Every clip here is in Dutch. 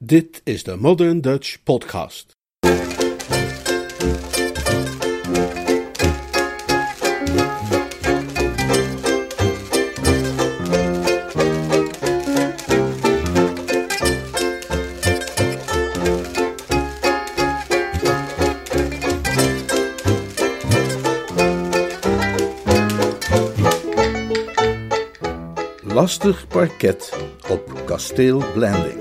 Dit is de Modern Dutch Podcast. Lastig parket op kasteel Blandings.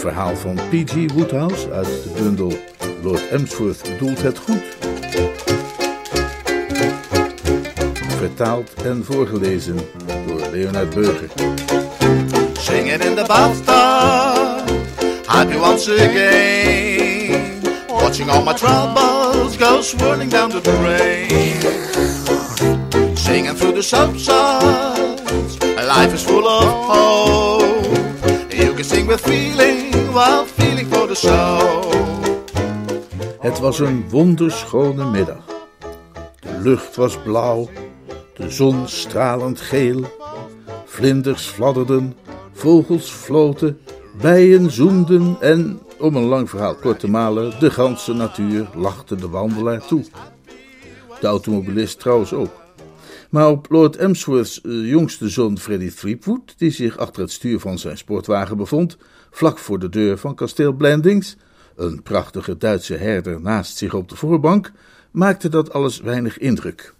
Verhaal van P.G. Woodhouse uit de bundel Lord Emsworth bedoelt het goed. Vertaald en voorgelezen door Leonard Burger. Singing in the bathtub, happy once again. Watching all my troubles go swirling down the drain. Singing through the subsides, life is full of hope. You can sing with feeling while feeling. Het was een wonderschone middag. De lucht was blauw, de zon stralend geel. Vlinders fladderden, vogels floten, bijen zoemden en, om een lang verhaal kort te malen, de ganse natuur lachte de wandelaar toe. De automobilist trouwens ook. Maar op Lord Emsworth's eh, jongste zoon Freddy Threepwood, die zich achter het stuur van zijn sportwagen bevond, vlak voor de deur van kasteel Blandings, een prachtige Duitse herder naast zich op de voorbank, maakte dat alles weinig indruk.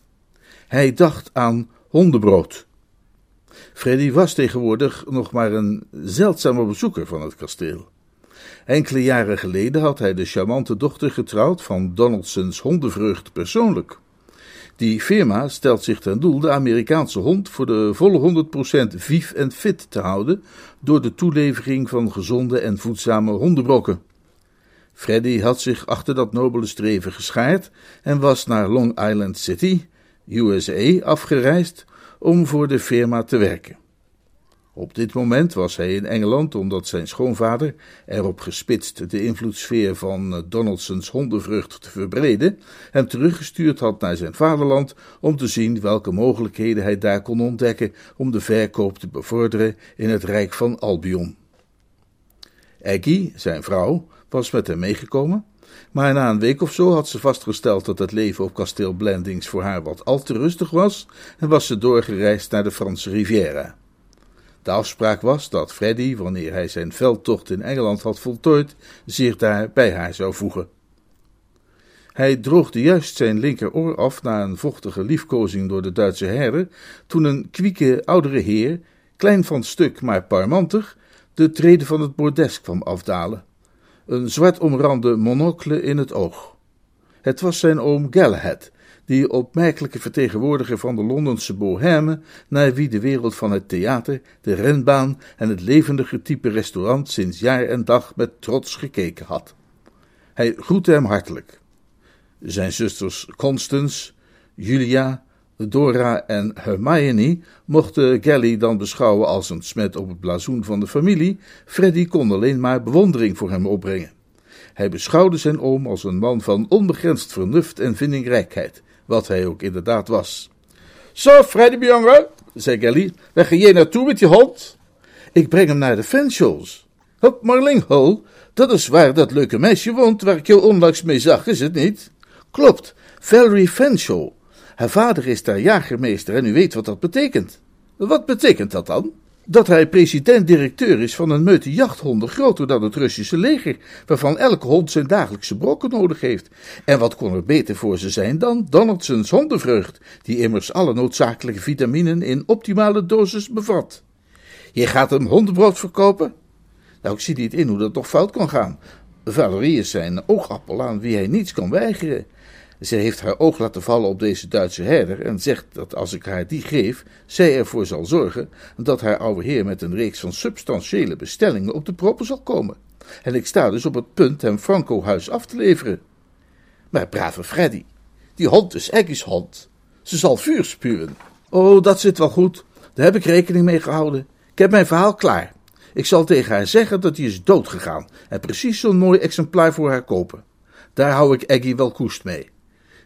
Hij dacht aan hondenbrood. Freddy was tegenwoordig nog maar een zeldzame bezoeker van het kasteel. Enkele jaren geleden had hij de charmante dochter getrouwd van Donaldsons hondenvreugd persoonlijk. Die firma stelt zich ten doel de Amerikaanse hond voor de volle 100% vief en fit te houden door de toelevering van gezonde en voedzame hondenbrokken. Freddy had zich achter dat nobele streven geschaard en was naar Long Island City, USA, afgereisd om voor de firma te werken. Op dit moment was hij in Engeland omdat zijn schoonvader, erop gespitst de invloedssfeer van Donaldsons hondenvrucht te verbreden, hem teruggestuurd had naar zijn vaderland om te zien welke mogelijkheden hij daar kon ontdekken om de verkoop te bevorderen in het Rijk van Albion. Aggie, zijn vrouw, was met hem meegekomen, maar na een week of zo had ze vastgesteld dat het leven op kasteel Blandings voor haar wat al te rustig was en was ze doorgereisd naar de Franse Riviera. De afspraak was dat Freddy, wanneer hij zijn veldtocht in Engeland had voltooid, zich daar bij haar zou voegen. Hij droogde juist zijn linkeroor af na een vochtige liefkozing door de Duitse herder, toen een kwieke oudere heer, klein van stuk maar parmantig, de treden van het bordes kwam afdalen. Een zwart omrande monocle in het oog. Het was zijn oom Galahad, die opmerkelijke vertegenwoordiger van de Londense bohème, naar wie de wereld van het theater, de renbaan en het levendige type restaurant sinds jaar en dag met trots gekeken had. Hij groette hem hartelijk. Zijn zusters Constance, Julia, Dora en Hermione mochten Gally dan beschouwen als een smet op het blazoen van de familie, Freddy kon alleen maar bewondering voor hem opbrengen. Hij beschouwde zijn oom als een man van onbegrensd vernuft en vindingrijkheid, wat hij ook inderdaad was. Zo, Freddy, mijn jongen, zei Gally, waar ga jij naartoe met je hond? Ik breng hem naar de fanshows. Op Marlinghole, dat is waar dat leuke meisje woont waar ik jou onlangs mee zag, is het niet? Klopt, Valerie Fanshaw. Haar vader is daar jagermeester en u weet wat dat betekent. Wat betekent dat dan? Dat hij president-directeur is van een meute jachthonden groter dan het Russische leger, waarvan elke hond zijn dagelijkse brokken nodig heeft. En wat kon er beter voor ze zijn dan Donaldsons hondenvreugd, die immers alle noodzakelijke vitaminen in optimale dosis bevat. Je gaat hem hondenbrood verkopen? Nou, ik zie niet in hoe dat toch fout kan gaan. Valerie is zijn oogappel aan wie hij niets kan weigeren. Zij heeft haar oog laten vallen op deze Duitse herder en zegt dat als ik haar die geef, zij ervoor zal zorgen dat haar oude heer met een reeks van substantiële bestellingen op de proppen zal komen. En ik sta dus op het punt hem Franco huis af te leveren. Maar brave Freddy, die hond is Eggy's hond. Ze zal vuur spuwen. Oh, dat zit wel goed. Daar heb ik rekening mee gehouden. Ik heb mijn verhaal klaar. Ik zal tegen haar zeggen dat hij is doodgegaan en precies zo'n mooi exemplaar voor haar kopen. Daar hou ik Eggy wel koest mee.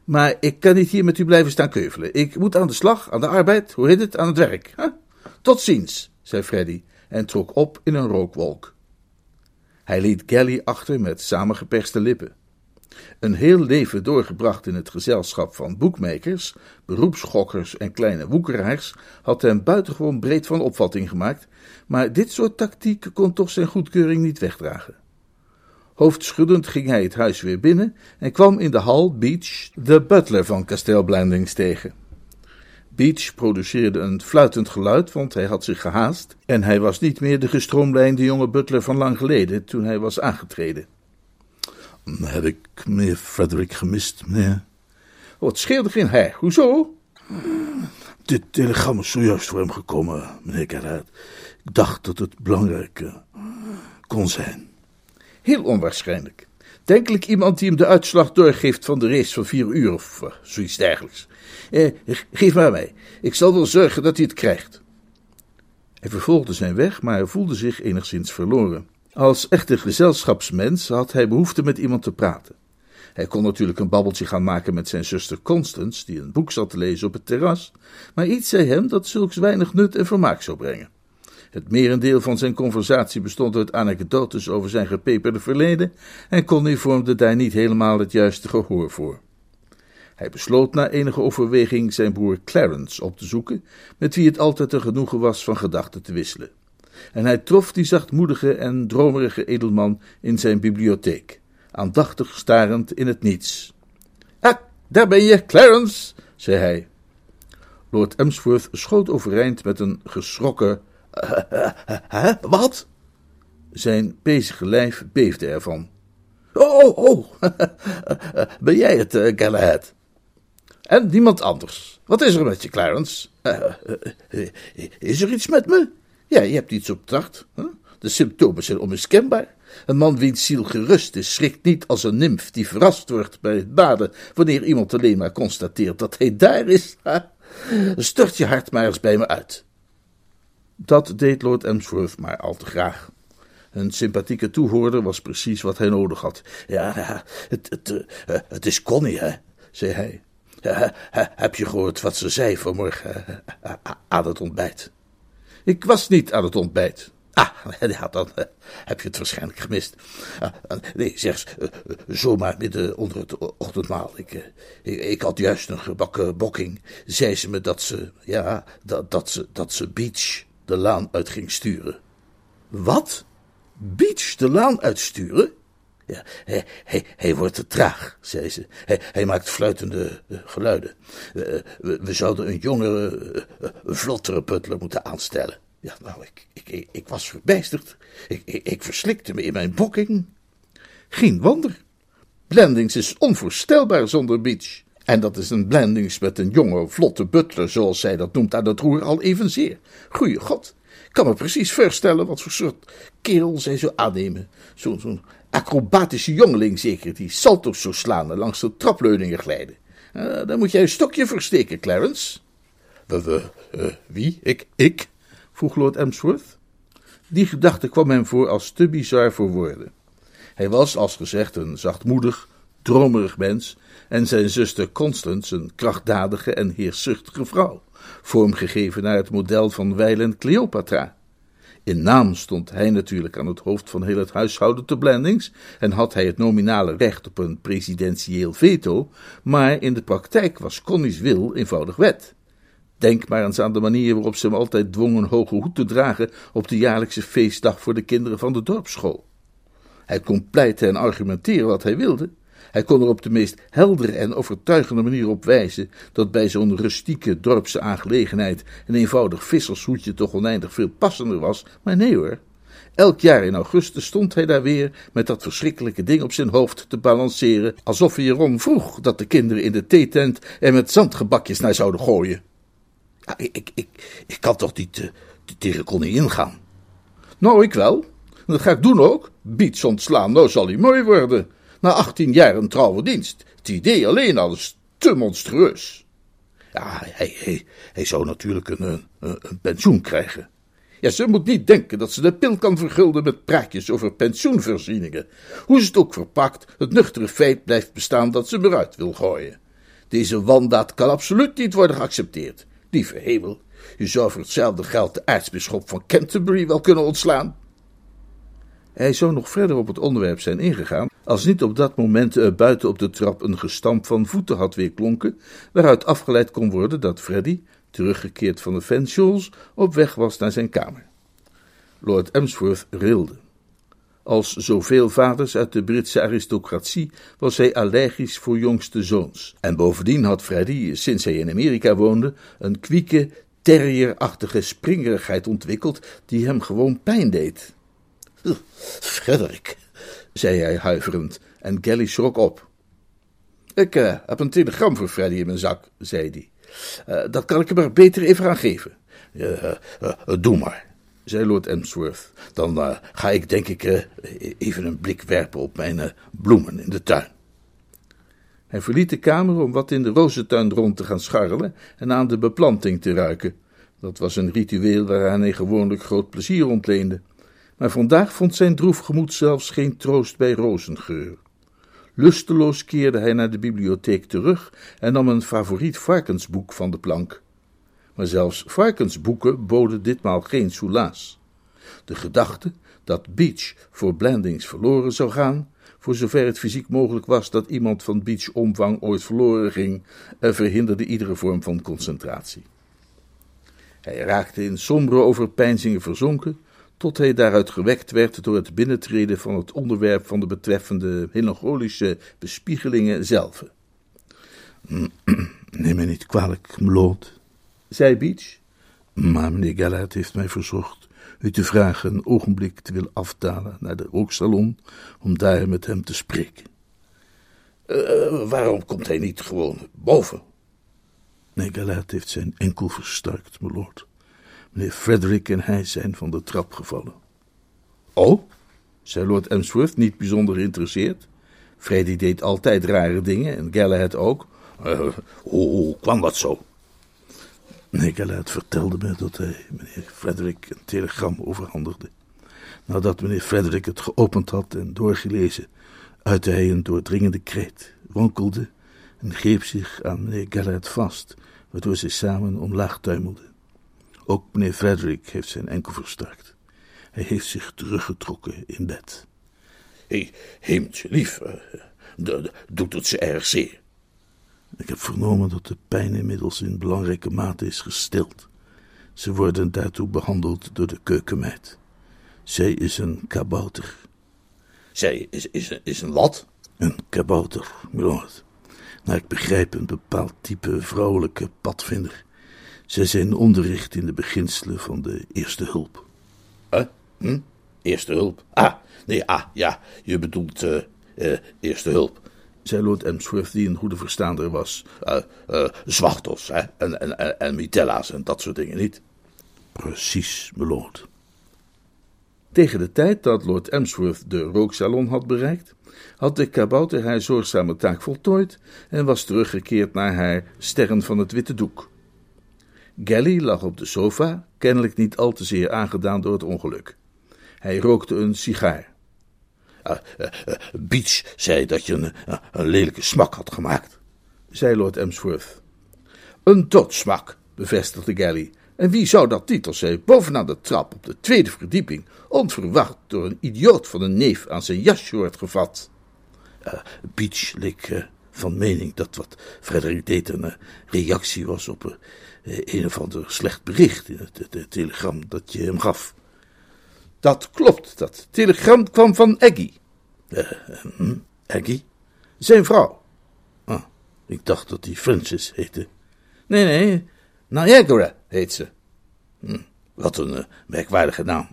Maar ik kan niet hier met u blijven staan keuvelen. Ik moet aan de slag, aan de arbeid, hoe heet het, aan het werk. Tot ziens, zei Freddy en trok op in een rookwolk. Hij liet Gally achter met samengeperste lippen. Een heel leven doorgebracht in het gezelschap van boekmakers, beroepsgokkers en kleine woekeraars had hem buitengewoon breed van opvatting gemaakt, maar dit soort tactiek kon toch zijn goedkeuring niet wegdragen. Hoofdschuddend ging hij het huis weer binnen en kwam in de hal Beach, de butler van kasteel Blandings, tegen. Beach produceerde een fluitend geluid, want hij had zich gehaast en hij was niet meer de gestroomlijnde jonge butler van lang geleden toen hij was aangetreden. Heb ik meneer Frederick gemist, meneer? Wat scheelde geen hij? Hoezo? Dit telegram is zojuist voor hem gekomen, meneer Gerard. Ik dacht dat het belangrijk kon zijn. Heel onwaarschijnlijk. Denkelijk iemand die hem de uitslag doorgeeft van de race van vier uur of uh, zoiets dergelijks. Eh, geef maar mij. Ik zal wel zorgen dat hij het krijgt. Hij vervolgde zijn weg, maar voelde zich enigszins verloren. Als echte gezelschapsmens had hij behoefte met iemand te praten. Hij kon natuurlijk een babbeltje gaan maken met zijn zuster Constance, die een boek zat te lezen op het terras, maar iets zei hem dat zulks weinig nut en vermaak zou brengen. Het merendeel van zijn conversatie bestond uit anekdotes over zijn gepeperde verleden en Connie vormde daar niet helemaal het juiste gehoor voor. Hij besloot na enige overweging zijn broer Clarence op te zoeken, met wie het altijd een genoegen was van gedachten te wisselen. En hij trof die zachtmoedige en dromerige edelman in zijn bibliotheek, aandachtig starend in het niets. Ah, daar ben je, Clarence, zei hij. Lord Emsworth schoot overeind met een geschrokken Hè? Wat? Zijn bezige lijf beefde ervan. Oh, oh, oh. ben jij het, uh, Galahad? En niemand anders. Wat is er met je, Clarence? Uh, is er iets met me? Ja, je hebt iets op tracht. De symptomen zijn onmiskenbaar. Een man wiens ziel gerust is, schrikt niet als een nimf die verrast wordt bij het baden, wanneer iemand alleen maar constateert dat hij daar is. Stort je hart maar eens bij me uit. Dat deed Lord Emsworth maar al te graag. Een sympathieke toehoorder was precies wat hij nodig had. Ja, het, het, uh, het is Connie, hè, zei hij. Heb je gehoord wat ze zei vanmorgen aan het ontbijt? Ik was niet aan het ontbijt. Ah, ja, dan heb je het waarschijnlijk gemist. nee, zeg, zomaar midden onder het ochtendmaal. Ik, ik, ik, had juist een gebakken bokking. Zei ze me dat ze, ja, dat, dat, ze, dat ze Beach de laan uit ging sturen. Wat? Beach de laan uitsturen? Ja, hij, wordt te traag, zei ze. Hij, hij maakt fluitende uh, geluiden. Uh, we, zouden een jongere, uh, vlottere butler moeten aanstellen. Ja, nou, ik, ik, ik was verbijsterd. Ik, ik, ik verslikte me in mijn bokking. Geen wonder. Blendings is onvoorstelbaar zonder Beach. En dat is een blendings met een jonge, vlotte butler, zoals zij dat noemt aan het roer, al evenzeer. Goeie god, ik kan me precies voorstellen wat voor soort kerel zij zou aannemen. Zo'n zo acrobatische jongeling zeker, die salto's zou slaan en langs de trapleuningen glijden. Uh, daar moet jij een stokje voor steken, Clarence. We, uh, wie? Ik? Ik? vroeg Lord Emsworth. Die gedachte kwam hem voor als te bizar voor woorden. Hij was, als gezegd, een zachtmoedig, dromerig mens en zijn zuster Constance een krachtdadige en heerszuchtige vrouw, vormgegeven naar het model van wijlen Cleopatra. In naam stond hij natuurlijk aan het hoofd van heel het huishouden te Blandings en had hij het nominale recht op een presidentieel veto, maar in de praktijk was Connie's wil eenvoudig wet. Denk maar eens aan de manier waarop ze hem altijd dwong een hoge hoed te dragen op de jaarlijkse feestdag voor de kinderen van de dorpsschool. Hij kon pleiten en argumenteren wat hij wilde, hij kon er op de meest heldere en overtuigende manier op wijzen dat bij zo'n rustieke dorpse aangelegenheid een eenvoudig vissershoedje toch oneindig veel passender was, maar nee hoor. Elk jaar in augustus stond hij daar weer met dat verschrikkelijke ding op zijn hoofd te balanceren, alsof hij erom vroeg dat de kinderen in de theetent er met zandgebakjes naar zouden gooien. Ja, ik, ik, ik, ik kan toch niet uh, tegen Connie ingaan? Nou, ik wel. Dat ga ik doen ook. Biets ontslaan, nou zal hij mooi worden. Na 18 jaar een trouwe dienst. Het idee alleen al is te monstrueus. Ja, hij, hij, hij zou natuurlijk een, een, een pensioen krijgen. Ja, ze moet niet denken dat ze de pil kan vergulden met praatjes over pensioenvoorzieningen. Hoe ze het ook verpakt, het nuchtere feit blijft bestaan dat ze eruit wil gooien. Deze wandaad kan absoluut niet worden geaccepteerd. Lieve hemel, Je zou voor hetzelfde geld de aartsbisschop van Canterbury wel kunnen ontslaan. Hij zou nog verder op het onderwerp zijn ingegaan, als niet op dat moment uh, buiten op de trap een gestamp van voeten had weerklonken, waaruit afgeleid kon worden dat Freddy, teruggekeerd van de Fensholes, op weg was naar zijn kamer. Lord Emsworth rilde. Als zoveel vaders uit de Britse aristocratie was hij allergisch voor jongste zoons. En bovendien had Freddy, sinds hij in Amerika woonde, een kwieke, terrierachtige springerigheid ontwikkeld die hem gewoon pijn deed. Frederik, zei hij huiverend, en Gally schrok op. Ik uh, heb een telegram voor Freddy in mijn zak, zei hij. Uh, dat kan ik hem er beter even aan geven. Uh, doe maar, zei Lord Emsworth. Dan ga ik, denk ik, even een blik werpen op mijn bloemen in de tuin. Hij verliet de kamer om wat in de rozentuin rond te gaan scharrelen en aan de beplanting te ruiken. Dat was een ritueel waaraan hij gewoonlijk groot plezier ontleende maar vandaag vond zijn droef gemoed zelfs geen troost bij rozengeur. Lusteloos keerde hij naar de bibliotheek terug en nam een favoriet varkensboek van de plank. Maar zelfs varkensboeken boden ditmaal geen soelaas. De gedachte dat Beach voor Blandings verloren zou gaan, voor zover het fysiek mogelijk was dat iemand van Beach omvang ooit verloren ging, eh, verhinderde iedere vorm van concentratie. Hij raakte in sombere overpeinzingen verzonken tot hij daaruit gewekt werd door het binnentreden van het onderwerp van de betreffende melancholische bespiegelingen zelf. Neem mij niet kwalijk, Mlord, zei Beach. Maar meneer Gallard heeft mij verzocht u te vragen een ogenblik te willen afdalen naar de rooksalon om daar met hem te spreken. Uh, waarom komt hij niet gewoon boven? Meneer Gallard heeft zijn enkel verstuikt, lord. Meneer Frederick en hij zijn van de trap gevallen. Oh, zei Lord Emsworth, niet bijzonder geïnteresseerd. Freddy deed altijd rare dingen en Galahad ook. Uh, hoe, kwam dat zo? Meneer Galahad vertelde me dat hij meneer Frederick een telegram overhandigde. Nadat meneer Frederick het geopend had en doorgelezen, uitte hij een doordringende kreet, wankelde en greep zich aan meneer Galahad vast, waardoor ze samen omlaag tuimelden. Ook meneer Frederick heeft zijn enkel versterkt. Hij heeft zich teruggetrokken in bed. Hé, hemeltje lief, uh, doet het ze erg zeer? Ik heb vernomen dat de pijn inmiddels in belangrijke mate is gestild. Ze worden daartoe behandeld door de keukenmeid. Zij is een kabouter. Zij is, is, is een wat? Een kabouter, milord. Naar ik begrijp een bepaald type vrouwelijke padvinder. Zij zijn onderricht in de beginselen van de eerste hulp. Huh? Hm? Eerste hulp? Ah, nee, ah, ja, je bedoelt uh, uh, eerste hulp. Zei Lord Emsworth, die een goede verstaander was. Uh, uh, zwachtels, hè, en, en, en, en mitella's en dat soort dingen niet. Precies, lord. Tegen de tijd dat Lord Emsworth de rooksalon had bereikt, had de kabouter haar zorgzame taak voltooid en was teruggekeerd naar haar sterren van het witte doek. Gally lag op de sofa, kennelijk niet al te zeer aangedaan door het ongeluk. Hij rookte een sigaar. Uh, uh, uh, Beach zei dat je een, een lelijke smak had gemaakt, zei Lord Emsworth. Een doodsmak, bevestigde Gally. En wie zou dat titel zijn? Bovenaan de trap op de tweede verdieping, onverwacht door een idioot van een neef aan zijn jasje wordt gevat. Beach leek van mening dat wat Frederik deed een reactie was op eh, een of ander slecht bericht in het, telegram dat je hem gaf. Dat klopt, dat telegram kwam van Aggie. Uh, Aggie? Zijn vrouw. Ah, ik dacht dat die Francis heette. Nee, nee, Niagara heet ze. Hm, wat een merkwaardige naam.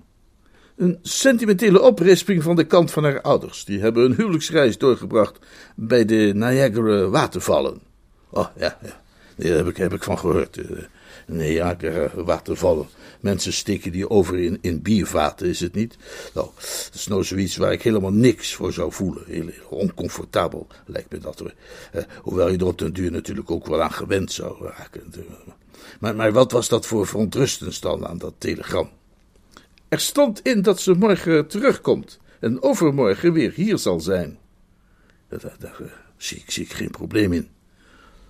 Een sentimentele oprisping van de kant van haar ouders. Die hebben een huwelijksreis doorgebracht bij de Niagara watervallen. Oh, ja, ja. Daar heb ik, heb ik van gehoord. Uh, nee, ja, watervallen. Mensen steken die over in, in biervaten, is het niet? Nou, dat is nou zoiets waar ik helemaal niks voor zou voelen. Heel oncomfortabel lijkt me dat. Uh, hoewel je er op den duur natuurlijk ook wel aan gewend zou raken. Maar, maar wat was dat voor verontrustends dan aan dat telegram? Er stond in dat ze morgen terugkomt en overmorgen weer hier zal zijn. Daar, daar zie, ik, zie ik geen probleem in.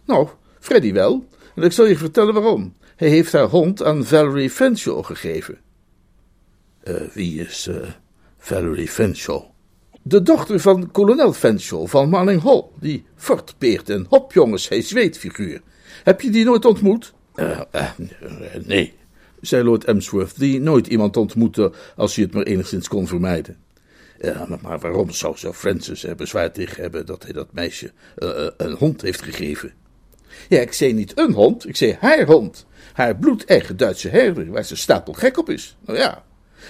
Nou, Freddy wel. En ik zal je vertellen waarom. Hij heeft haar hond aan Valerie Fenshaw gegeven. Uh, wie is uh, Valerie Fenshaw? De dochter van kolonel Fenshaw van Manning Hall, die fortpeert en hopjongens, hij zweetfiguur. Heb je die nooit ontmoet? Uh, nee, zei Lord Emsworth, die nooit iemand ontmoette als hij het maar enigszins kon vermijden. Maar waarom zou zo Francis er bezwaar tegen hebben dat hij dat meisje een hond heeft gegeven? Ja, ik zei niet een hond, ik zei haar hond. Haar bloedeigen Duitse herder, waar ze stapel gek op is. Nou ja,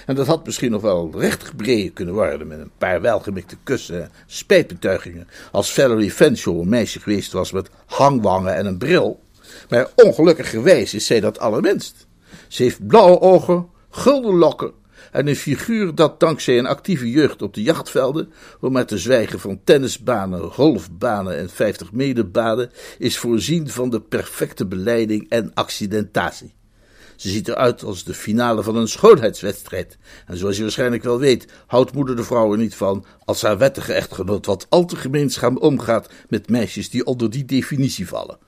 en dat had misschien nog wel recht gebreid kunnen worden met een paar welgemikte kussen en spijtbetuigingen. Als Valerie Fenshaw een meisje geweest was met hangwangen en een bril. Maar ongelukkigerwijs is zij dat allerminst. Ze heeft blauwe ogen, gulden lokken en een figuur dat dankzij een actieve jeugd op de jachtvelden, om maar te zwijgen van tennisbanen, golfbanen en 50 meterbanen, is voorzien van de perfecte beleiding en accidentatie. Ze ziet eruit als de finale van een schoonheidswedstrijd. En zoals je waarschijnlijk wel weet, houdt moeder de vrouw er niet van als haar wettige echtgenoot wat al te gemeenzaam omgaat met meisjes die onder die definitie vallen.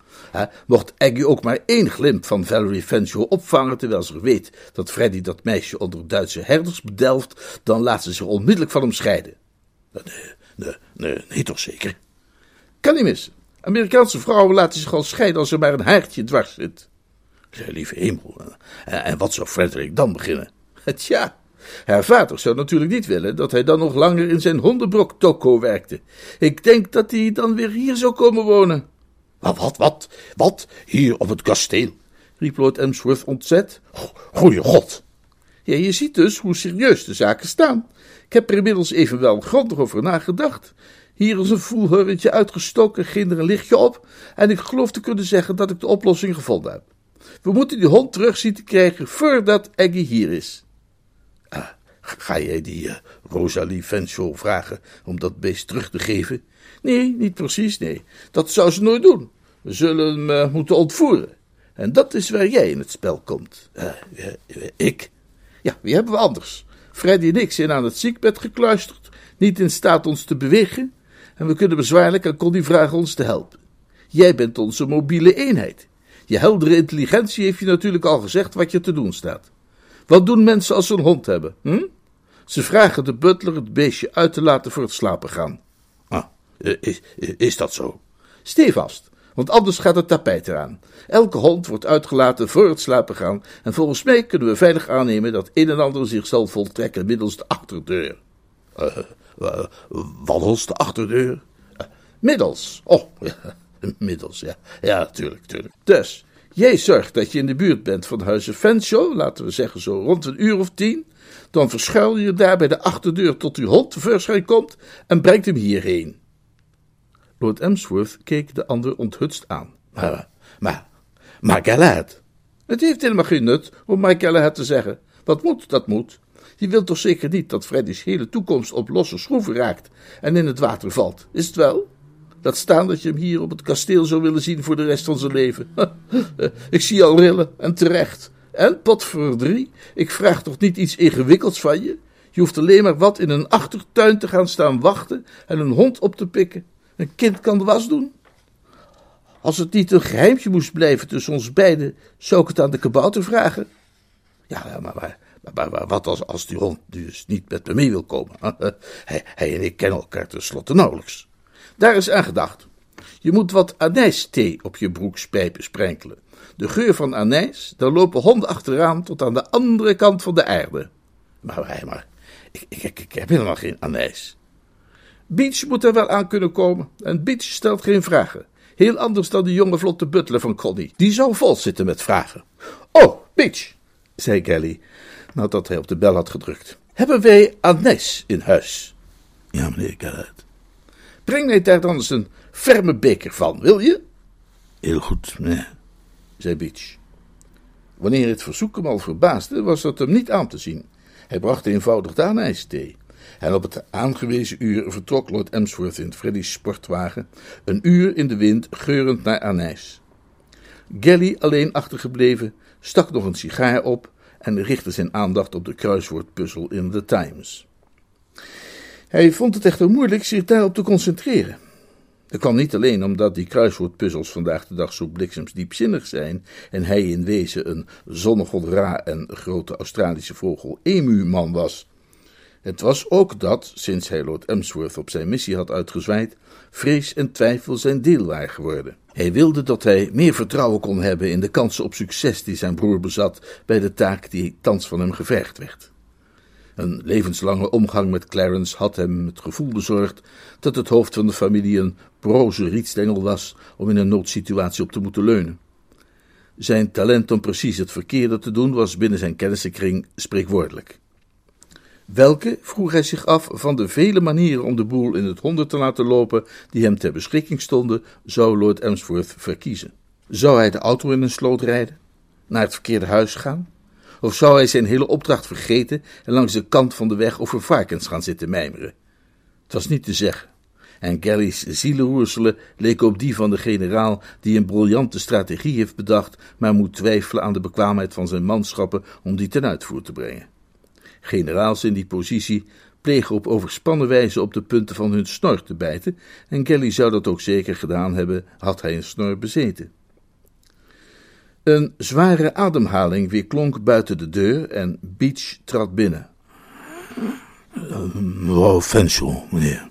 Mocht Aggy ook maar één glimp van Valerie Fenshaw opvangen, terwijl ze weet dat Freddy dat meisje onder Duitse herders bedelft, dan laat ze zich onmiddellijk van hem scheiden. Nee, nee, nee, nee toch zeker? Kan niet missen. Amerikaanse vrouwen laten zich al scheiden als er maar een haartje dwars zit. Lieve hemel, en wat zou Frederik dan beginnen? Tja, haar vader zou natuurlijk niet willen dat hij dan nog langer in zijn hondenbrok toko werkte. Ik denk dat hij dan weer hier zou komen wonen. Wat, wat, wat, wat, hier op het kasteel? riep Lord Emsworth ontzet. Goeie god! Ja, je ziet dus hoe serieus de zaken staan. Ik heb er inmiddels even wel grondig over nagedacht. Hier is een voelhurretje uitgestoken, ging er een lichtje op, en ik geloof te kunnen zeggen dat ik de oplossing gevonden heb. We moeten die hond terug zien te krijgen voordat Aggie hier is. Ah, ga jij die uh, Rosalie Fenshaw vragen om dat beest terug te geven? Nee, niet precies, nee. Dat zou ze nooit doen. We zullen hem uh, moeten ontvoeren. En dat is waar jij in het spel komt. Uh, ik? Ja, wie hebben we anders? Freddy en ik zijn aan het ziekbed gekluisterd, niet in staat ons te bewegen, en we kunnen bezwaarlijk aan Connie vragen ons te helpen. Jij bent onze mobiele eenheid. Je heldere intelligentie heeft je natuurlijk al gezegd wat je te doen staat. Wat doen mensen als ze een hond hebben? Hm? Ze vragen de butler het beestje uit te laten voor het slapen gaan. Ah, is, is dat zo? Stevast, want anders gaat het tapijt eraan. Elke hond wordt uitgelaten voor het slapen gaan en volgens mij kunnen we veilig aannemen dat een en ander zich zal voltrekken middels de achterdeur. Uh, uh, wat als de achterdeur? Uh, middels. Oh, ja. Middels, ja. Ja, natuurlijk, natuurlijk. Dus, jij zorgt dat je in de buurt bent van huizen Fenshaw, laten we zeggen zo rond een uur of tien. Dan verschuil je daar bij de achterdeur tot uw hond tevoorschijn komt en brengt hem hierheen. Lord Emsworth keek de ander onthutst aan. Maar, maar, maar Galahad. Het heeft helemaal geen nut om Mike Galahad te zeggen. Wat moet, dat moet. Je wilt toch zeker niet dat Freddy's hele toekomst op losse schroeven raakt en in het water valt, is het wel? Laat staan dat je hem hier op het kasteel zou willen zien voor de rest van zijn leven. ik zie al rillen, en terecht. En, pot voor drie, ik vraag toch niet iets ingewikkelds van je? Je hoeft alleen maar wat in een achtertuin te gaan staan wachten en een hond op te pikken. Een kind kan de was doen. Als het niet een geheimje moest blijven tussen ons beiden, zou ik het aan de kabouter vragen. Ja, maar, maar, maar, wat als, als die hond dus niet met me mee wil komen? hij, en ik kennen elkaar tenslotte nauwelijks. Daar is aan gedacht. Je moet wat anijsthee op je broekspijpen sprenkelen. De geur van anijs, daar lopen honden achteraan tot aan de andere kant van de aarde. Maar, maar ik, ik, ik heb helemaal geen anijs. Beach moet er wel aan kunnen komen. En Beach stelt geen vragen. Heel anders dan die jonge vlotte butler van Connie. Die zou vol zitten met vragen. Oh, Beach, zei Kelly, nadat hij op de bel had gedrukt. Hebben wij anijs in huis? Ja, meneer Garrett. Breng mij daar dan eens een ferme beker van, wil je? Heel goed, meneer, zei Beach. Wanneer het verzoek hem al verbaasde, was dat hem niet aan te zien. Hij bracht eenvoudig de anijsthee. En op het aangewezen uur vertrok Lord Emsworth in Freddy's sportwagen, een uur in de wind, geurend naar anijs. Gelly, alleen achtergebleven, stak nog een sigaar op en richtte zijn aandacht op de kruiswoordpuzzel in The Times. Hij vond het echter moeilijk zich daarop te concentreren. Het kwam niet alleen omdat die kruiswoordpuzzels vandaag de dag zo bliksemsdiepzinnig zijn en hij in wezen een zonnegod Ra en grote Australische vogel emu-man was. Het was ook dat, sinds hij Lord Emsworth op zijn missie had uitgezwaaid, vrees en twijfel zijn deel waren geworden. Hij wilde dat hij meer vertrouwen kon hebben in de kansen op succes die zijn broer bezat bij de taak die thans van hem gevergd werd. Een levenslange omgang met Clarence had hem het gevoel bezorgd dat het hoofd van de familie een broze rietstengel was om in een noodsituatie op te moeten leunen. Zijn talent om precies het verkeerde te doen was binnen zijn kennissenkring spreekwoordelijk. Welke, vroeg hij zich af, van de vele manieren om de boel in het honderd te laten lopen die hem ter beschikking stonden, zou Lord Emsworth verkiezen? Zou hij de auto in een sloot rijden? Naar het verkeerde huis gaan? Of zou hij zijn hele opdracht vergeten en langs de kant van de weg over varkens gaan zitten mijmeren? Het was niet te zeggen. En Gally's zielenroerselen leken op die van de generaal die een briljante strategie heeft bedacht, maar moet twijfelen aan de bekwaamheid van zijn manschappen om die ten uitvoer te brengen. Generaals in die positie plegen op overspannen wijze op de punten van hun snor te bijten, en Kelly zou dat ook zeker gedaan hebben, had hij een snor bezeten. Een zware ademhaling weerklonk buiten de deur en Beach trad binnen. Mevrouw Fenshaw, meneer,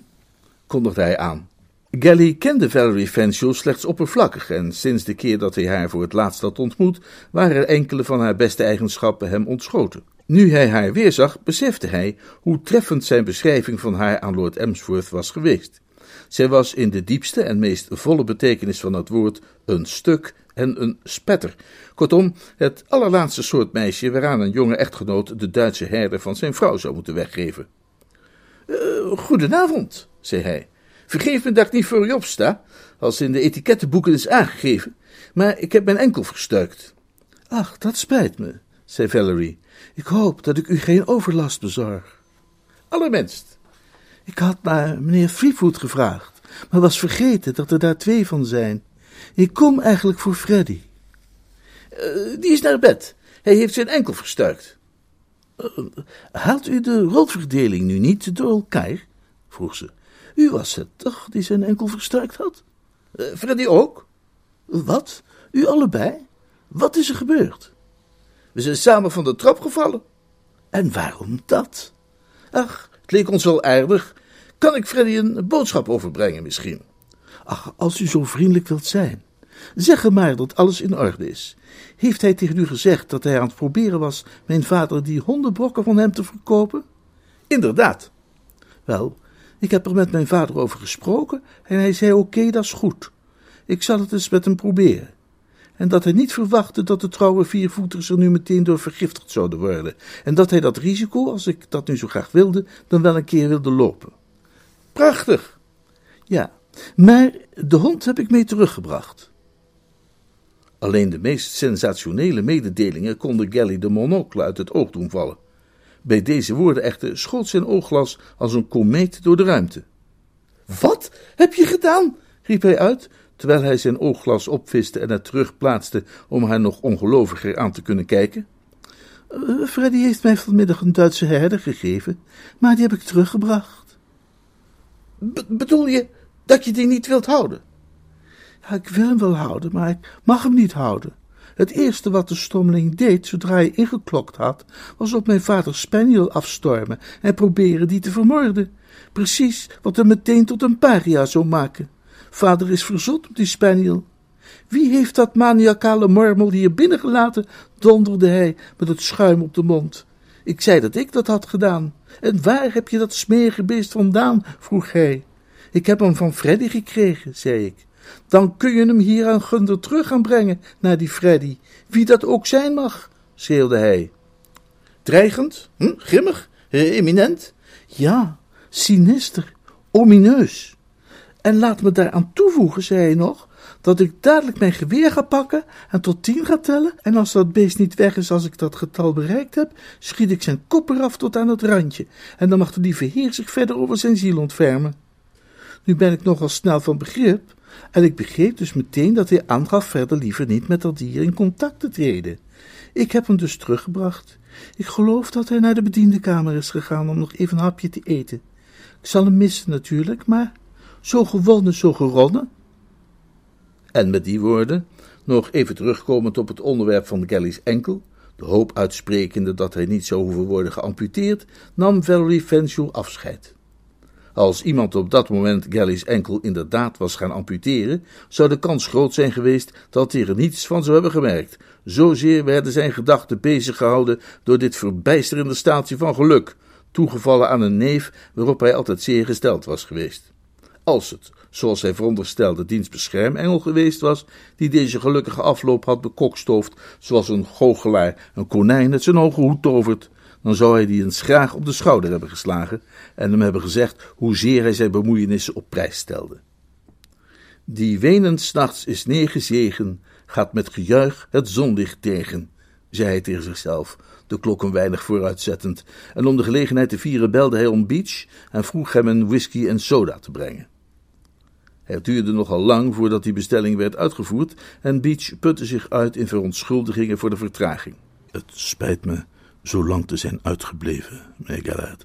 kondigde hij aan. Gally kende Valerie Fenshaw slechts oppervlakkig en sinds de keer dat hij haar voor het laatst had ontmoet, waren er enkele van haar beste eigenschappen hem ontschoten. Nu hij haar weerzag, besefte hij hoe treffend zijn beschrijving van haar aan Lord Emsworth was geweest. Zij was in de diepste en meest volle betekenis van het woord een stuk en een spetter. Kortom, het allerlaatste soort meisje waaraan een jonge echtgenoot de Duitse herder van zijn vrouw zou moeten weggeven. Uh, goedenavond, zei hij. Vergeef me dat ik niet voor u opsta, als in de etikettenboeken is aangegeven, maar ik heb mijn enkel verstuikt. Ach, dat spijt me, zei Valerie. Ik hoop dat ik u geen overlast bezorg. Allerminst. Ik had naar meneer Freefoot gevraagd, maar was vergeten dat er daar twee van zijn. Ik kom eigenlijk voor Freddy. Uh, die is naar bed. Hij heeft zijn enkel verstuikt. Uh, haalt u de rolverdeling nu niet door elkaar? vroeg ze. U was het toch die zijn enkel verstuikt had? Uh, Freddy ook? Wat? U allebei? Wat is er gebeurd? We zijn samen van de trap gevallen. En waarom dat? Ach, het leek ons wel aardig. Kan ik Freddy een boodschap overbrengen misschien? Ach, als u zo vriendelijk wilt zijn. Zeg hem maar dat alles in orde is. Heeft hij tegen u gezegd dat hij aan het proberen was mijn vader die hondenbrokken van hem te verkopen? Inderdaad. Wel, ik heb er met mijn vader over gesproken en hij zei oké, dat is goed. Ik zal het eens met hem proberen en dat hij niet verwachtte dat de trouwe viervoeters er nu meteen door vergiftigd zouden worden, en dat hij dat risico, als ik dat nu zo graag wilde, dan wel een keer wilde lopen. Prachtig! Ja, maar de hond heb ik mee teruggebracht. Alleen de meest sensationele mededelingen konden Gally de monocle uit het oog doen vallen. Bij deze woorden echter schoot zijn oogglas als een komeet door de ruimte. Wat heb je gedaan? riep hij uit, terwijl hij zijn oogglas opviste en het terugplaatste om haar nog ongeloviger aan te kunnen kijken. Uh, Freddy heeft mij vanmiddag een Duitse herder gegeven, maar die heb ik teruggebracht. bedoel je dat je die niet wilt houden? Ja, ik wil hem wel houden, maar ik mag hem niet houden. Het eerste wat de stommeling deed, zodra hij ingeklokt had, was op mijn vader Spaniel afstormen en proberen die te vermoorden. Precies wat hem meteen tot een paria zou maken. Vader is verzot op die spaniel. Wie heeft dat maniacale marmel hier binnengelaten? donderde hij met het schuim op de mond. Ik zei dat ik dat had gedaan. En waar heb je dat smerige beest vandaan? vroeg hij. Ik heb hem van Freddy gekregen, zei ik. Dan kun je hem hier aan Gunder terug gaan brengen, naar die Freddy. Wie dat ook zijn mag, schreeuwde hij. Dreigend? Hm? Grimmig? Eh, eminent? Ja, sinister, omineus. En laat me daaraan toevoegen, zei hij nog, dat ik dadelijk mijn geweer ga pakken en tot tien ga tellen. En als dat beest niet weg is als ik dat getal bereikt heb, schiet ik zijn kop eraf tot aan het randje. En dan mag de lieve heer zich verder over zijn ziel ontfermen. Nu ben ik nogal snel van begrip. En ik begreep dus meteen dat hij aangaf verder liever niet met dat dier in contact te treden. Ik heb hem dus teruggebracht. Ik geloof dat hij naar de bediendenkamer is gegaan om nog even een hapje te eten. Ik zal hem missen natuurlijk, maar Zo gewonnen, zo geronnen. En met die woorden, nog even terugkomend op het onderwerp van Kelly's enkel, de hoop uitsprekende dat hij niet zou hoeven worden geamputeerd, nam Valerie Fanshawe afscheid. Als iemand op dat moment Gally's enkel inderdaad was gaan amputeren, zou de kans groot zijn geweest dat hij er niets van zou hebben gemerkt. Zozeer werden zijn gedachten bezig gehouden door dit verbijsterende staaltje van geluk, toegevallen aan een neef waarop hij altijd zeer gesteld was geweest. Als het, zoals hij veronderstelde, dienstbeschermengel geweest was, die deze gelukkige afloop had bekokstoofd, zoals een goochelaar een konijn uit zijn hoge hoed tovert, dan zou hij die eens graag op de schouder hebben geslagen en hem hebben gezegd hoezeer hij zijn bemoeienissen op prijs stelde. Die wenend s'nachts is neergezegen, gaat met gejuich het zonlicht tegen, zei hij tegen zichzelf, de klok een weinig vooruitzettend, en om de gelegenheid te vieren belde hij om Beach en vroeg hem een whisky en soda te brengen. Het duurde nogal lang voordat die bestelling werd uitgevoerd en Beach putte zich uit in verontschuldigingen voor de vertraging. Het spijt me zo lang te zijn uitgebleven, meneer.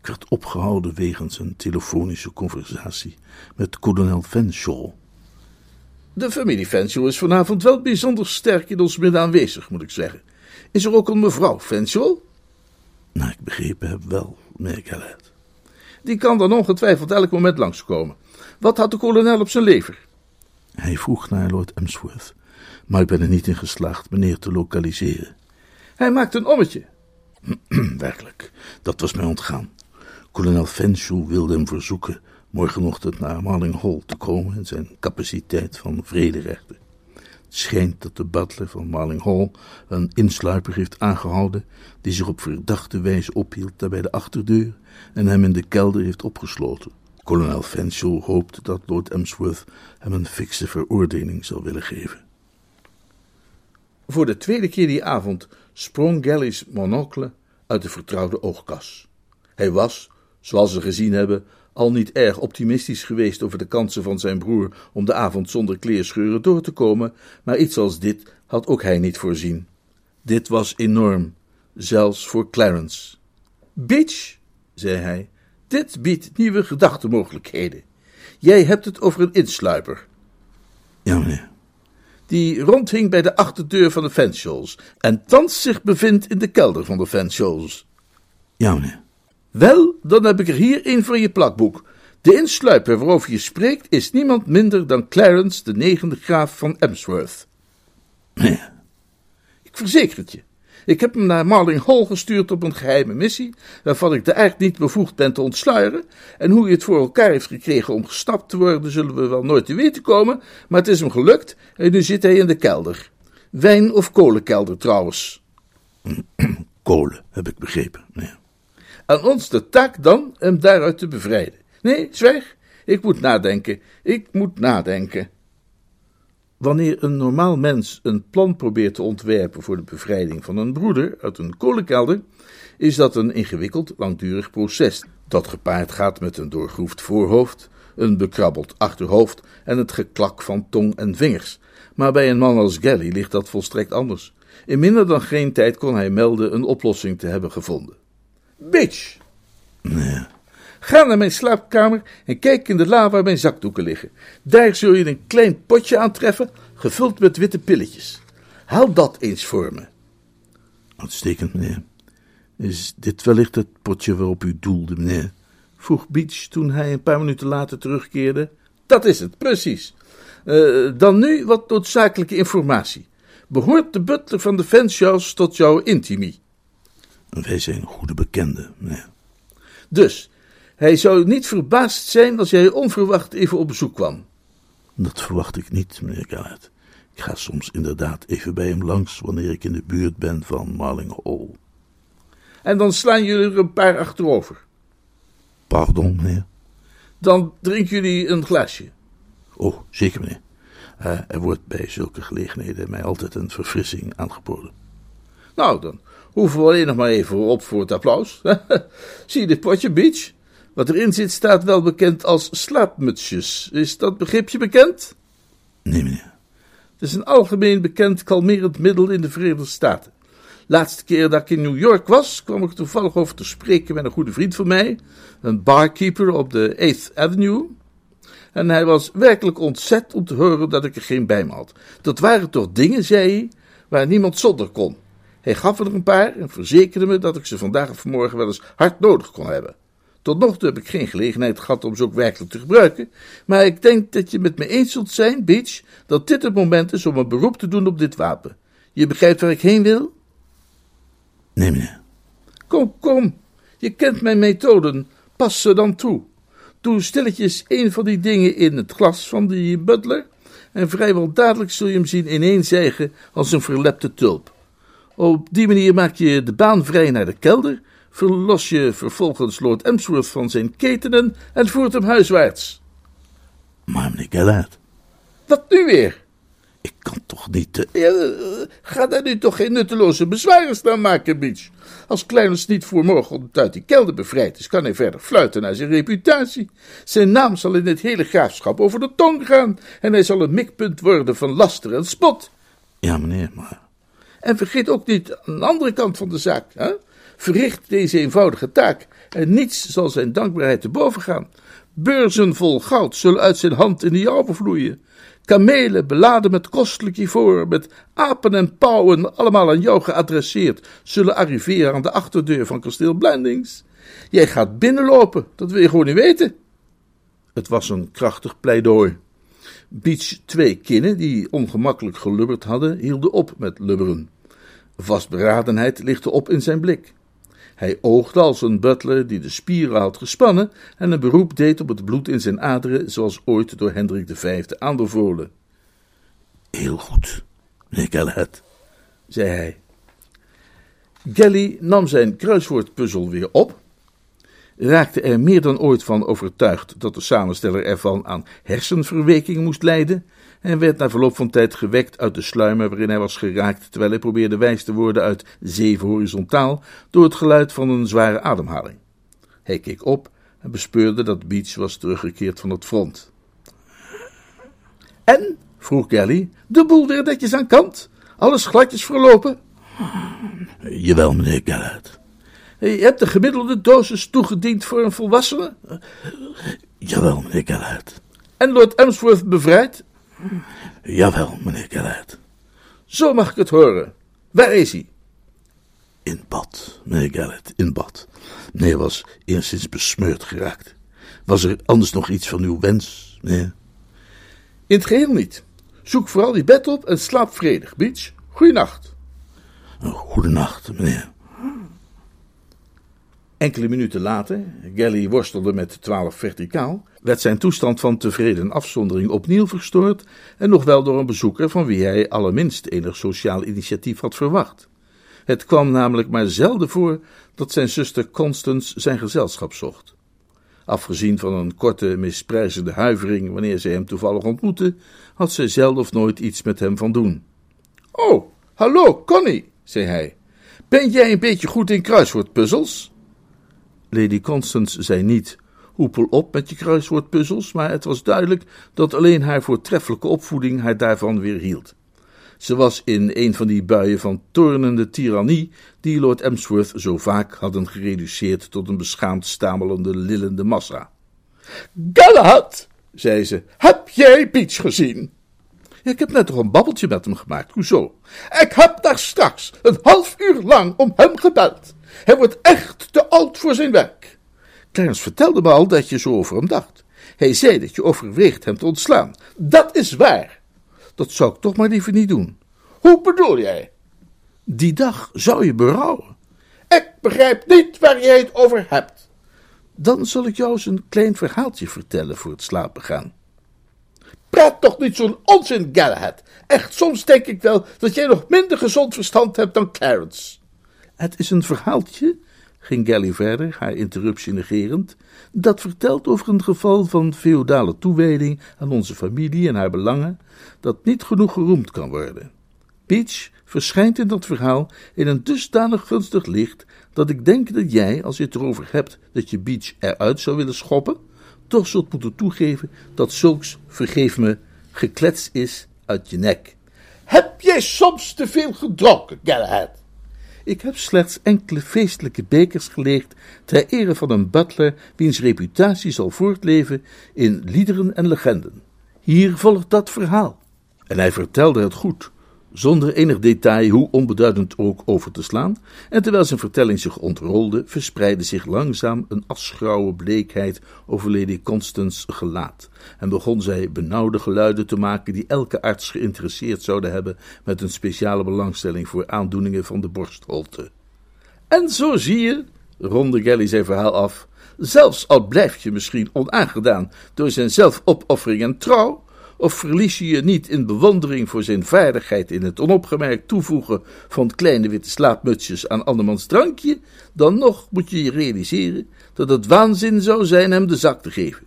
Ik werd opgehouden wegens een telefonische conversatie met kolonel Fanshawe. De familie Fanshawe is vanavond wel bijzonder sterk in ons midden aanwezig, moet ik zeggen. Is er ook een mevrouw Fanshawe? Nou, ik begrepen heb wel, meneer Gallard. Die kan dan ongetwijfeld elk moment langskomen. Wat had de kolonel op zijn lever? Hij vroeg naar Lord Emsworth, maar ik ben er niet in geslaagd meneer te lokaliseren. Hij maakt een ommetje. Werkelijk, dat was mij ontgaan. Kolonel Fanshawe wilde hem verzoeken morgenochtend naar Marling Hall te komen in zijn capaciteit van vrederechter. Het schijnt dat de butler van Marling Hall een insluiper heeft aangehouden die zich op verdachte wijze ophield daar bij de achterdeur en hem in de kelder heeft opgesloten. Kolonel Fanshawe hoopt dat Lord Emsworth hem een fikse veroordeling zal willen geven. Voor de tweede keer die avond sprong Gally's monocle uit de vertrouwde oogkas. Hij was, zoals ze gezien hebben, al niet erg optimistisch geweest over de kansen van zijn broer om de avond zonder kleerscheuren door te komen, maar iets als dit had ook hij niet voorzien. Dit was enorm, zelfs voor Clarence. Bitch, zei hij, dit biedt nieuwe gedachtenmogelijkheden. Jij hebt het over een insluiper. Ja, meneer. Die rondhing bij de achterdeur van de Fanshaws en thans zich bevindt in de kelder van de Fanshaws. Ja, meneer. Wel, dan heb ik er hier een van je plakboek. De insluiper waarover je spreekt is niemand minder dan Clarence, de negende graaf van Emsworth. Meneer. Ik verzeker het je. Ik heb hem naar Marling Hall gestuurd op een geheime missie, waarvan ik de eigenlijk niet bevoegd ben te ontsluieren. En hoe hij het voor elkaar heeft gekregen om gestapt te worden, zullen we wel nooit te weten komen, maar het is hem gelukt en nu zit hij in de kelder. Wijn- of kolenkelder trouwens. Kolen, heb ik begrepen, meneer. Aan ons de taak dan hem daaruit te bevrijden. Nee, zwijg. Ik moet nadenken. Ik moet nadenken. Wanneer een normaal mens een plan probeert te ontwerpen voor de bevrijding van een broeder uit een kolenkelder, is dat een ingewikkeld, langdurig proces dat gepaard gaat met een doorgroefd voorhoofd, een bekrabbeld achterhoofd en het geklak van tong en vingers. Maar bij een man als Gally ligt dat volstrekt anders. In minder dan geen tijd kon hij melden een oplossing te hebben gevonden. Bitch! Nee. Ga naar mijn slaapkamer en kijk in de la waar mijn zakdoeken liggen. Daar zul je een klein potje aantreffen, gevuld met witte pilletjes. Haal dat eens voor me. Uitstekend, meneer. Is dit wellicht het potje waarop u doelde, meneer? vroeg Beach toen hij een paar minuten later terugkeerde. Dat is het, precies. Uh, dan nu wat noodzakelijke informatie. Behoort de butler van de Fanshaws tot jouw intimie? Wij zijn goede bekenden, meneer. Dus, hij zou niet verbaasd zijn als jij onverwacht even op bezoek kwam. Dat verwacht ik niet, meneer Gallard. Ik ga soms inderdaad even bij hem langs wanneer ik in de buurt ben van Marling Hall. En dan slaan jullie er een paar achterover. Pardon, meneer. Dan drinken jullie een glaasje. Oh, zeker, meneer. Uh, er wordt bij zulke gelegenheden mij altijd een verfrissing aangeboden. Nou, dan hoeven we alleen nog maar even op voor het applaus. Zie je dit potje, Beach? Wat erin zit staat wel bekend als slaapmutsjes. Is dat begripje bekend? Nee, meneer. Het is een algemeen bekend kalmerend middel in de Verenigde Staten. Laatste keer dat ik in New York was, kwam ik toevallig over te spreken met een goede vriend van mij, een barkeeper op de 8th Avenue. En hij was werkelijk ontzet om te horen dat ik er geen bij me had. Dat waren toch dingen, zei hij, waar niemand zonder kon. Hij gaf er een paar en verzekerde me dat ik ze vandaag of vanmorgen wel eens hard nodig kon hebben. Tot nog toe heb ik geen gelegenheid gehad om ze ook werkelijk te gebruiken, maar ik denk dat je met me eens zult zijn, Beach, dat dit het moment is om een beroep te doen op dit wapen. Je begrijpt waar ik heen wil? Nee, meneer. Kom, kom, je kent mijn methoden, pas ze dan toe. Doe stilletjes een van die dingen in het glas van die butler, en vrijwel dadelijk zul je hem zien ineenzijgen als een verlepte tulp. Op die manier maak je de baan vrij naar de kelder, verlos je vervolgens Lord Emsworth van zijn ketenen en voert hem huiswaarts. Maar meneer Gellert, Wat nu weer? ik kan toch niet. Ja, eh, ga daar nu toch geen nutteloze bezwaren staan maken, Beach. Als Clarence niet voor morgen uit die kelder bevrijd is, kan hij verder fluiten naar zijn reputatie. Zijn naam zal in het hele graafschap over de tong gaan en hij zal een mikpunt worden van laster en spot. Ja, meneer, maar... En vergeet ook niet aan de andere kant van de zaak. Hè? Verricht deze eenvoudige taak en niets zal zijn dankbaarheid te boven gaan. Beurzen vol goud zullen uit zijn hand in de jouwe vloeien. Kamelen beladen met kostelijk ivoor, met apen en pauwen, allemaal aan jou geadresseerd, zullen arriveren aan de achterdeur van kasteel Blendings. Jij gaat binnenlopen, dat wil je gewoon niet weten. Het was een krachtig pleidooi. Beach twee kinnen, die ongemakkelijk gelubberd hadden, hielden op met lubberen. Vastberadenheid lichtte op in zijn blik. Hij oogde als een butler die de spieren had gespannen en een beroep deed op het bloed in zijn aderen, zoals ooit door Hendrik V aanbevolen. Heel goed, Gellert. zei hij. Gelly nam zijn kruiswoordpuzzel weer op, raakte er meer dan ooit van overtuigd dat de samensteller ervan aan hersenverweking moest lijden en werd na verloop van tijd gewekt uit de sluimer waarin hij was geraakt terwijl hij probeerde wijs te worden uit zeven horizontaal door het geluid van een zware ademhaling. Hij keek op en bespeurde dat Beach was teruggekeerd van het front. En, vroeg Gelly, de boel weer netjes aan kant? Alles gladjes verlopen? Jawel, meneer Gellert. Je hebt de gemiddelde dosis toegediend voor een volwassene? Jawel, meneer Gellert. En Lord Emsworth bevrijd? Jawel, meneer Gellert. Zo mag ik het horen. Waar is hij? In bad, meneer Gellert, in bad. Meneer was enigszins besmeurd geraakt. Was er anders nog iets van uw wens, meneer? In het geheel niet. Zoek vooral je bed op en slaap vredig, Beach. Goeienacht. Goedenacht, meneer. Enkele minuten later, Gelly worstelde met 12 verticaal, werd zijn toestand van tevreden afzondering opnieuw verstoord en nog wel door een bezoeker van wie hij allerminst enig sociaal initiatief had verwacht. Het kwam namelijk maar zelden voor dat zijn zuster Constance zijn gezelschap zocht. Afgezien van een korte, misprijzende huivering wanneer zij hem toevallig ontmoette, had zij zelden of nooit iets met hem van doen. Oh, hallo, Connie, zei hij. Ben jij een beetje goed in kruiswoordpuzzels? Lady Constance zei niet: hoepel op met je kruiswoordpuzzels, maar het was duidelijk dat alleen haar voortreffelijke opvoeding haar daarvan weerhield. Ze was in een van die buien van toornende tirannie die Lord Emsworth zo vaak hadden gereduceerd tot een beschaamd stamelende, lillende massa. Galahad, zei ze, heb jij Beach gezien? Ik heb net toch een babbeltje met hem gemaakt. Hoezo? Ik heb daar straks een half uur lang om hem gebeld. Hij wordt echt te oud voor zijn werk. Clarence vertelde me al dat je zo over hem dacht. Hij zei dat je overweegt hem te ontslaan. Dat is waar. Dat zou ik toch maar liever niet doen. Hoe bedoel jij? Die dag zou je berouwen. Ik begrijp niet waar jij het over hebt. Dan zal ik jou eens een klein verhaaltje vertellen voor het slapen gaan. Praat toch niet zo'n onzin, Galahad. Echt, soms denk ik wel dat jij nog minder gezond verstand hebt dan Clarence. Het is een verhaaltje, ging Gally verder, haar interruptie negerend, dat vertelt over een geval van feodale toewijding aan onze familie en haar belangen, dat niet genoeg geroemd kan worden. Peach verschijnt in dat verhaal in een dusdanig gunstig licht dat ik denk dat jij, als je het erover hebt dat je Beach eruit zou willen schoppen, toch zult moeten toegeven dat zulks, vergeef me, geklets is uit je nek. Heb jij soms te veel gedronken, Galahad? Ik heb slechts enkele feestelijke bekers geleegd ter ere van een butler wiens reputatie zal voortleven in liederen en legenden. Hier volgt dat verhaal. En hij vertelde het goed, zonder enig detail, hoe onbeduidend ook, over te slaan, en terwijl zijn vertelling zich ontrolde, verspreidde zich langzaam een asgrauwe bleekheid over Lady Constance gelaat, en begon zij benauwde geluiden te maken die elke arts geïnteresseerd zouden hebben met een speciale belangstelling voor aandoeningen van de borstholte. En zo zie je, ronde Gelly zijn verhaal af, zelfs al blijf je misschien onaangedaan door zijn zelfopoffering en trouw, of verlies je je niet in bewondering voor zijn vaardigheid in het onopgemerkt toevoegen van kleine witte slaapmutsjes aan andermans drankje, dan nog moet je je realiseren dat het waanzin zou zijn hem de zak te geven.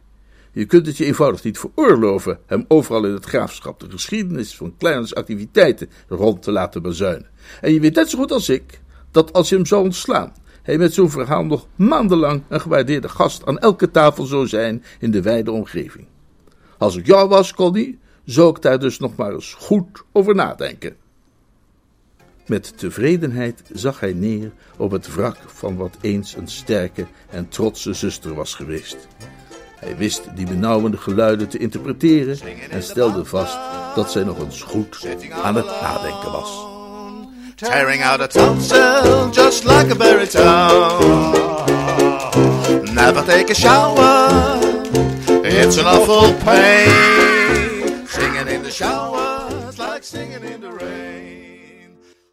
Je kunt het je eenvoudig niet veroorloven hem overal in het graafschap de geschiedenis van Clarence activiteiten rond te laten bezuinen. En je weet net zo goed als ik dat als je hem zou ontslaan, hij met zo'n verhaal nog maandenlang een gewaardeerde gast aan elke tafel zou zijn in de wijde omgeving. Als ik jou was, Connie, zou ik daar dus nog maar eens goed over nadenken. Met tevredenheid zag hij neer op het wrak van wat eens een sterke en trotse zuster was geweest. Hij wist die benauwende geluiden te interpreteren en stelde vast dat zij nog eens goed aan het nadenken was. Tearing out a tonsil just like a berry. Never take a shower. It's an awful pain. Singing in the showers like singing in the rain.